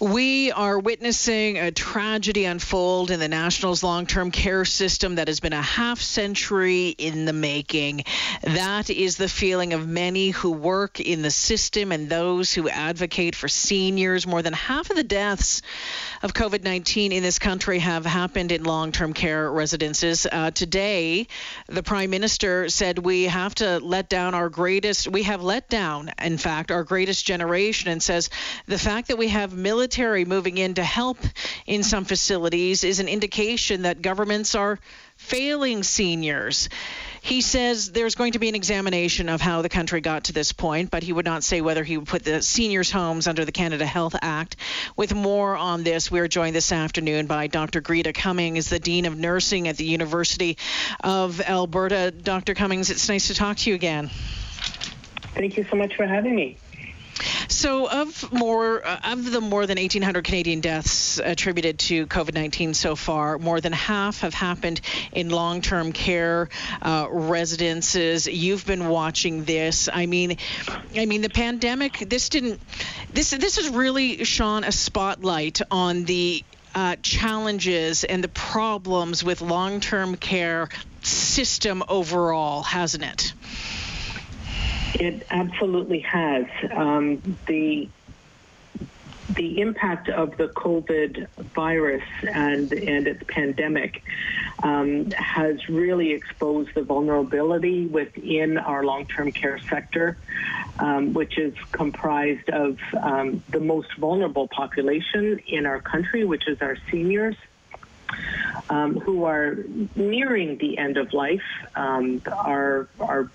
We are witnessing a tragedy unfold in the Nationals long term care system that has been a half century in the making. That is the feeling of many who work in the system and those who advocate for seniors. More than half of the deaths of COVID 19 in this country have happened in long term care residences. Uh, today, the Prime Minister said we have to let down our greatest, we have let down, in fact, our greatest generation, and says the fact that we have military moving in to help in some facilities is an indication that governments are failing seniors. He says there's going to be an examination of how the country got to this point, but he would not say whether he would put the seniors' homes under the Canada Health Act. With more on this, we are joined this afternoon by Dr. Greta Cummings, the Dean of Nursing at the University of Alberta. Dr. Cummings, it's nice to talk to you again. Thank you so much for having me. So, of more uh, of the more than 1,800 Canadian deaths attributed to COVID-19 so far, more than half have happened in long-term care uh, residences. You've been watching this. I mean, I mean, the pandemic. This didn't. This this has really shone a spotlight on the uh, challenges and the problems with long-term care system overall, hasn't it? It absolutely has. Um, the the impact of the COVID virus and, and its pandemic um, has really exposed the vulnerability within our long term care sector, um, which is comprised of um, the most vulnerable population in our country, which is our seniors. Um, who are nearing the end of life. Um, our, our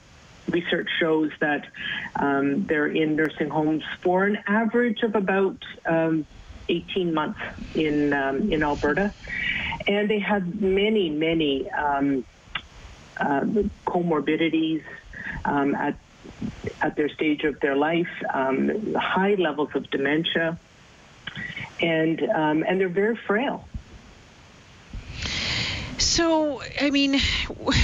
research shows that um, they're in nursing homes for an average of about um, 18 months in um, in Alberta, and they have many many um, uh, comorbidities um, at at their stage of their life, um, high levels of dementia, and and they're very frail. So, I mean,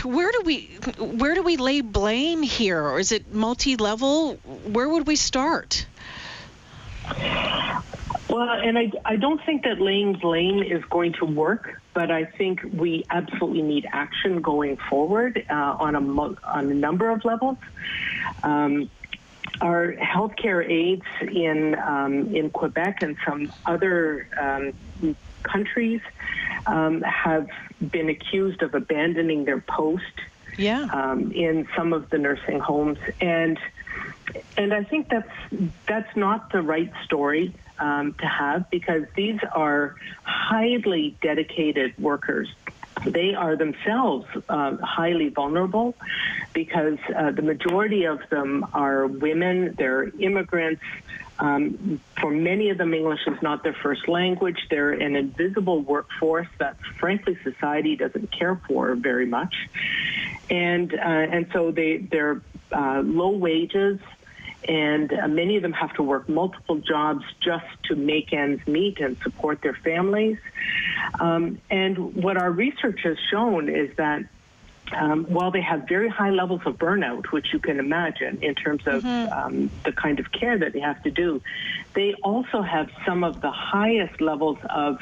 where do we where do we lay blame here, or is it multi-level? Where would we start? Well, and I, I don't think that laying blame is going to work, but I think we absolutely need action going forward uh, on a on a number of levels. Um, our healthcare aides in um, in Quebec and some other um, countries um, have been accused of abandoning their post yeah. um, in some of the nursing homes, and and I think that's that's not the right story um, to have because these are highly dedicated workers. They are themselves uh, highly vulnerable because uh, the majority of them are women, they're immigrants, um, for many of them, English is not their first language. They're an invisible workforce that, frankly, society doesn't care for very much, and uh, and so they they're uh, low wages, and uh, many of them have to work multiple jobs just to make ends meet and support their families. Um, and what our research has shown is that um, while they have very high levels of burnout, which you can imagine in terms of mm-hmm. um, the kind of care that they have to do, they also have some of the highest levels of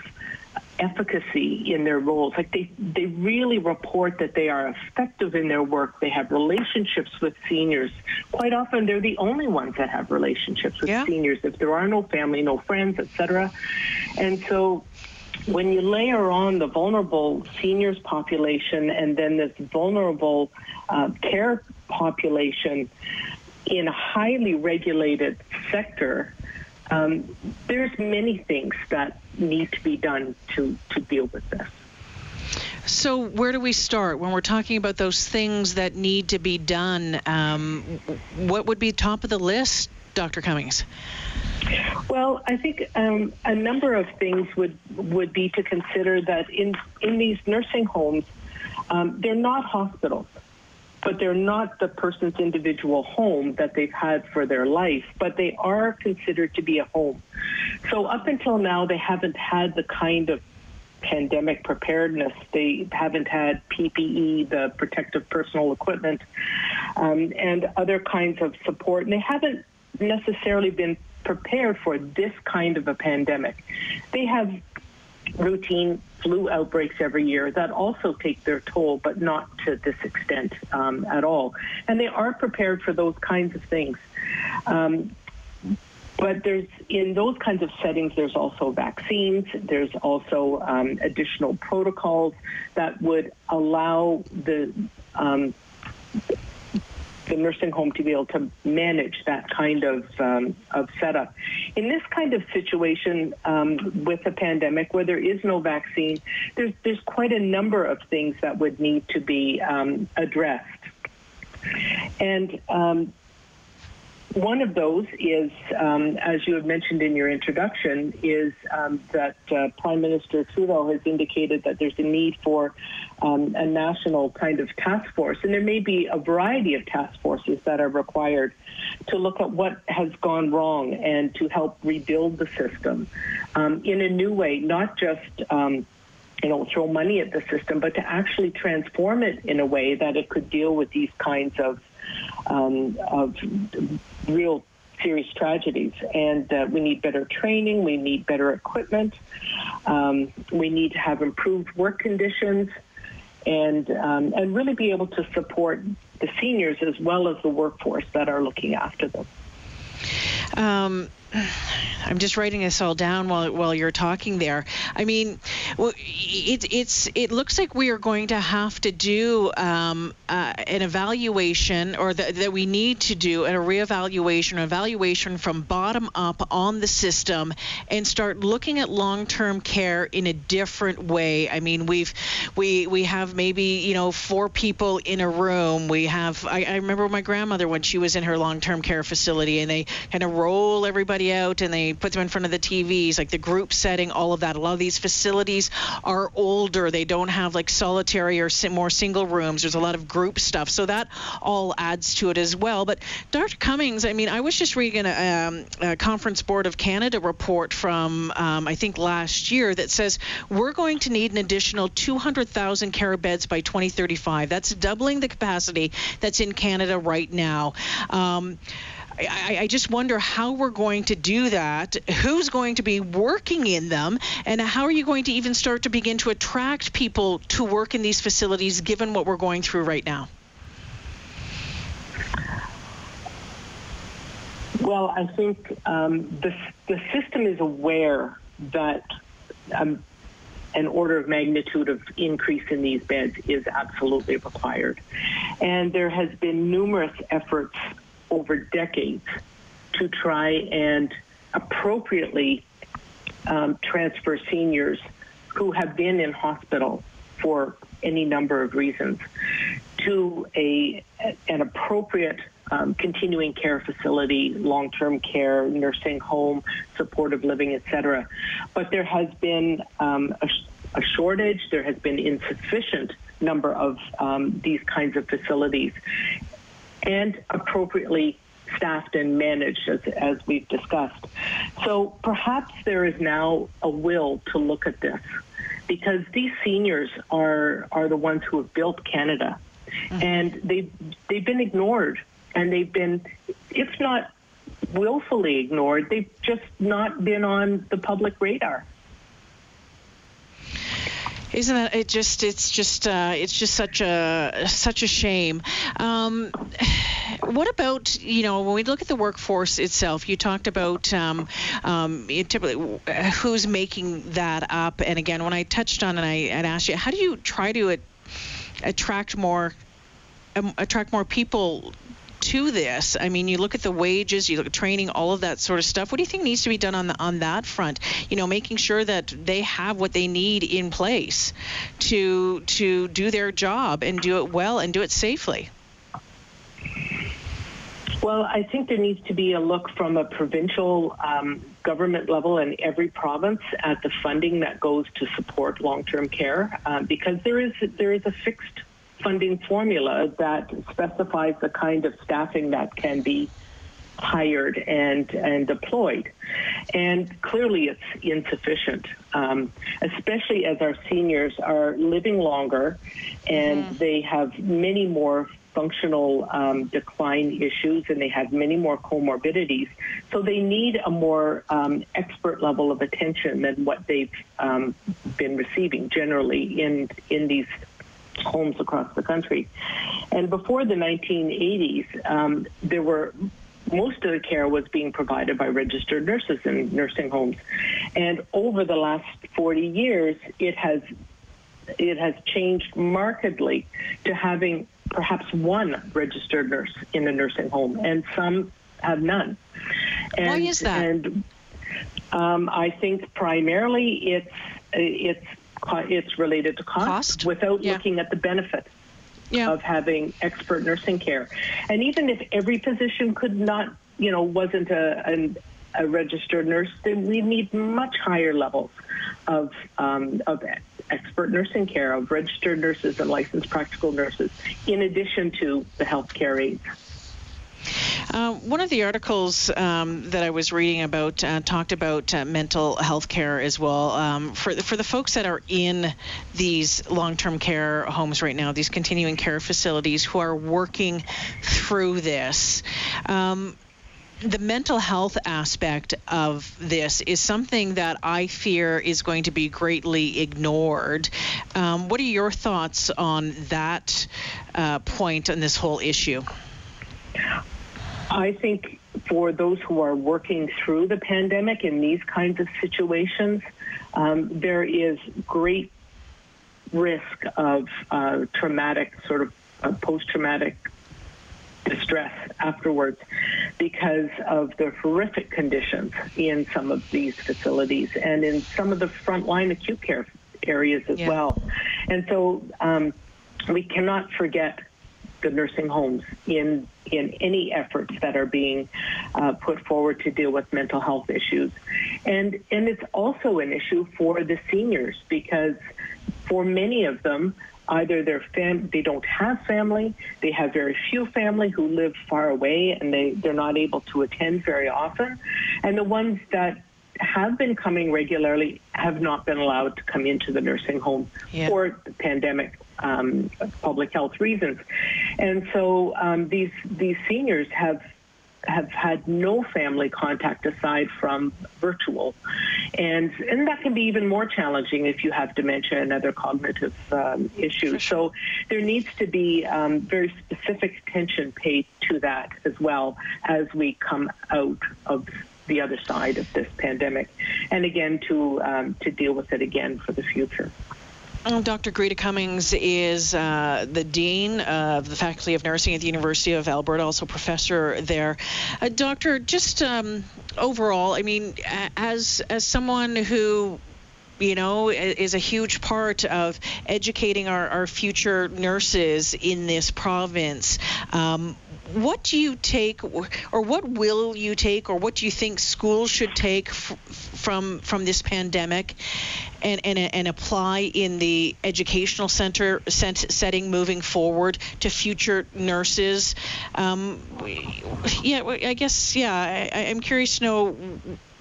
efficacy in their roles. Like they, they really report that they are effective in their work. They have relationships with seniors. Quite often, they're the only ones that have relationships with yeah. seniors. If there are no family, no friends, etc. And so when you layer on the vulnerable seniors population and then this vulnerable uh, care population in a highly regulated sector, um, there's many things that need to be done to, to deal with this. So, where do we start when we're talking about those things that need to be done? Um, what would be top of the list, Dr. Cummings? Well, I think um, a number of things would would be to consider that in in these nursing homes, um, they're not hospitals, but they're not the person's individual home that they've had for their life, but they are considered to be a home. So up until now, they haven't had the kind of pandemic preparedness. They haven't had PPE, the protective personal equipment, um, and other kinds of support, and they haven't necessarily been prepared for this kind of a pandemic. They have routine flu outbreaks every year that also take their toll, but not to this extent um, at all. And they are prepared for those kinds of things. Um, but there's in those kinds of settings, there's also vaccines. There's also um, additional protocols that would allow the um, the nursing home to be able to manage that kind of um, of setup. In this kind of situation um, with a pandemic where there is no vaccine, there's there's quite a number of things that would need to be um, addressed. And um, one of those is, um, as you had mentioned in your introduction, is um, that uh, Prime Minister Trudeau has indicated that there's a need for um, a national kind of task force, and there may be a variety of task forces that are required to look at what has gone wrong and to help rebuild the system um, in a new way, not just um, you know, throw money at the system, but to actually transform it in a way that it could deal with these kinds of um, of real serious tragedies. And uh, we need better training, we need better equipment, um, we need to have improved work conditions, and um, and really be able to support the seniors as well as the workforce that are looking after them. Um, I'm just writing this all down while while you're talking there. I mean, it, it's it looks like we are going to have to do um, uh, an evaluation, or the, that we need to do a reevaluation, evaluation from bottom up on the system, and start looking at long-term care in a different way. I mean, we've we we have maybe you know four people in a room. We have I, I remember my grandmother when she was in her long-term care facility, and they kind of roll everybody out and they put them in front of the TVs, like the group setting, all of that. A lot of these facilities are older. They don't have like solitary or more single rooms. There's a lot of group stuff. So that all adds to it as well. But Dr. Cummings, I mean, I was just reading a, um, a Conference Board of Canada report from, um, I think, last year that says we're going to need an additional 200,000 care beds by 2035. That's doubling the capacity that's in Canada right now. Um, I, I, just wonder how we're going to do that, who's going to be working in them, and how are you going to even start to begin to attract people to work in these facilities given what we're going through right now? Well, I think um, the, the system is aware that um, an order of magnitude of increase in these beds is absolutely required. And there has been numerous efforts over decades to try and appropriately um, transfer seniors who have been in hospital for any number of reasons to a an appropriate um, continuing care facility, long-term care, nursing home, supportive living, etc. But there has been um, a, a, shortage. There has been insufficient number of um, these kinds of facilities, and appropriately staffed and managed as, as we've discussed. So perhaps there is now a will to look at this because these seniors are are the ones who have built Canada mm-hmm. and they they've been ignored and they've been if not willfully ignored they've just not been on the public radar isn't that it? Just it's just uh, it's just such a such a shame. Um, what about you know when we look at the workforce itself? You talked about um, um, typically who's making that up, and again, when I touched on and I had asked you, how do you try to attract more um, attract more people to this? I mean, you look at the wages, you look at training, all of that sort of stuff. What do you think needs to be done on the, on that front? You know, making sure that they have what they need in place to to do their job and do it well and do it safely. Well, I think there needs to be a look from a provincial um, government level in every province at the funding that goes to support long-term care, um, because there is there is a fixed funding formula that specifies the kind of staffing that can be hired and and deployed, and clearly it's insufficient, um, especially as our seniors are living longer, and mm-hmm. they have many more functional um, decline issues and they have many more comorbidities. So they need a more um, expert level of attention than what they've um, been receiving generally in in these homes across the country. And before the 1980s, um, there were most of the care was being provided by registered nurses in nursing homes. And over the last 40 years, it has it has changed markedly to having perhaps one registered nurse in a nursing home, and some have none. And, Why is that? And um, I think primarily it's it's it's related to cost, cost? without yeah. looking at the benefits yeah. of having expert nursing care. And even if every physician could not, you know, wasn't a, a, a registered nurse, then we need much higher levels of um, of expert nursing care, of registered nurses and licensed practical nurses, in addition to the healthcare aides. Uh, one of the articles um, that I was reading about uh, talked about uh, mental health care as well. Um, for, for the folks that are in these long term care homes right now, these continuing care facilities who are working through this, um, the mental health aspect of this is something that I fear is going to be greatly ignored. Um, what are your thoughts on that uh, point on this whole issue? I think for those who are working through the pandemic in these kinds of situations, um, there is great risk of uh, traumatic, sort of uh, post traumatic distress afterwards because of the horrific conditions in some of these facilities and in some of the frontline acute care areas as yeah. well. And so um, we cannot forget the nursing homes in in any efforts that are being uh, put forward to deal with mental health issues, and and it's also an issue for the seniors because for many of them either their fam- they don't have family, they have very few family who live far away and they, they're not able to attend very often. And the ones that have been coming regularly have not been allowed to come into the nursing home yeah. for the pandemic um, public health reasons. And so um, these these seniors have have had no family contact aside from virtual, and and that can be even more challenging if you have dementia and other cognitive um, issues. Sure. So there needs to be um, very specific attention paid to that as well as we come out of the other side of this pandemic, and again to um, to deal with it again for the future. Dr. Greta Cummings is uh, the Dean of the Faculty of Nursing at the University of Alberta, also professor there. Uh, doctor, just um, overall, I mean, as as someone who you know, is a huge part of educating our, our future nurses in this province. Um, what do you take, or, what will you take, or what do you think schools should take f- from from this pandemic, and, and and apply in the educational center set, setting moving forward to future nurses? Um, yeah, I guess yeah. I, I'm curious to know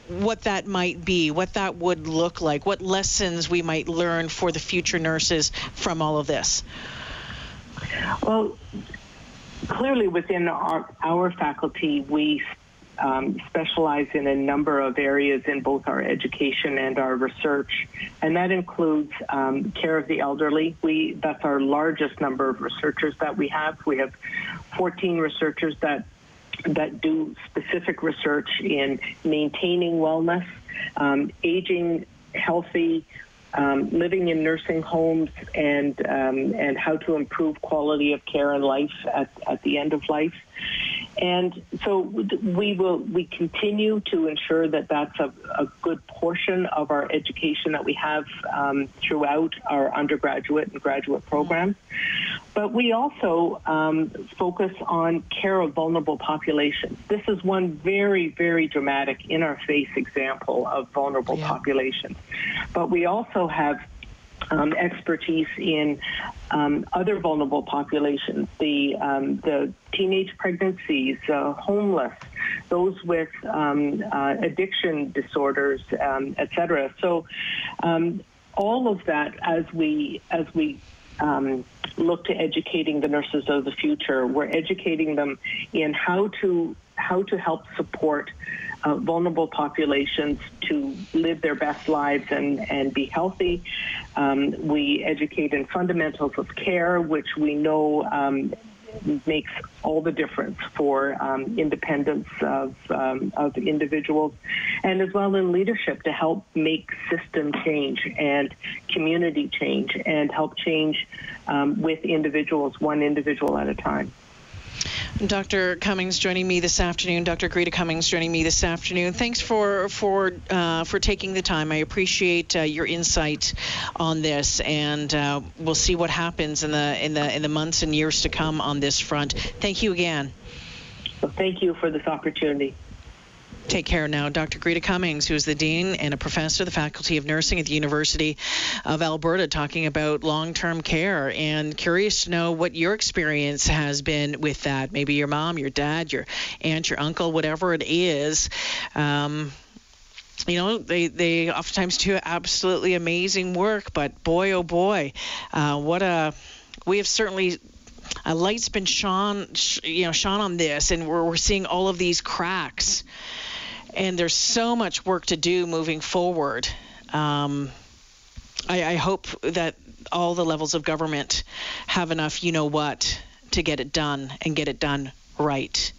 what that might be, what that would look like, what lessons we might learn for the future nurses from all of this? Well, clearly within our, our faculty, we um, specialize in a number of areas in both our education and our research, and that includes um, care of the elderly. We that's our largest number of researchers that we have. We have 14 researchers that that do specific research in maintaining wellness, um, aging healthy, um, living in nursing homes, and um, and how to improve quality of care and life at, at the end of life. And so we will we continue to ensure that that's a, a good portion of our education that we have um, throughout our undergraduate and graduate programs. But we also um, focus on care of vulnerable populations. This is one very, very dramatic, in our face example of vulnerable yeah. populations. But we also have um, expertise in um, other vulnerable populations, the um, the teenage pregnancies, uh, homeless, those with um, uh, addiction disorders, um, etc. So um, all of that, as we as we um, look to educating the nurses of the future, we're educating them in how to how to help support uh, vulnerable populations to live their best lives and, and be healthy. Um, we educate in fundamentals of care, which we know um, makes all the difference for um, independence of, um, of individuals, and as well in leadership to help make system change and community change and help change um, with individuals, one individual at a time. Dr. Cummings joining me this afternoon. Dr. Greta Cummings joining me this afternoon. Thanks for for uh, for taking the time. I appreciate uh, your insight on this, and uh, we'll see what happens in the in the in the months and years to come on this front. Thank you again. Well, thank you for this opportunity. Take care now. Dr. Greta Cummings, who is the Dean and a professor of the Faculty of Nursing at the University of Alberta, talking about long term care. And curious to know what your experience has been with that. Maybe your mom, your dad, your aunt, your uncle, whatever it is. Um, you know, they, they oftentimes do absolutely amazing work, but boy, oh boy, uh, what a. We have certainly a light's been shone, you know, shone on this, and we're, we're seeing all of these cracks and there's so much work to do moving forward. Um, I, I hope that all the levels of government have enough, you know what, to get it done and get it done right.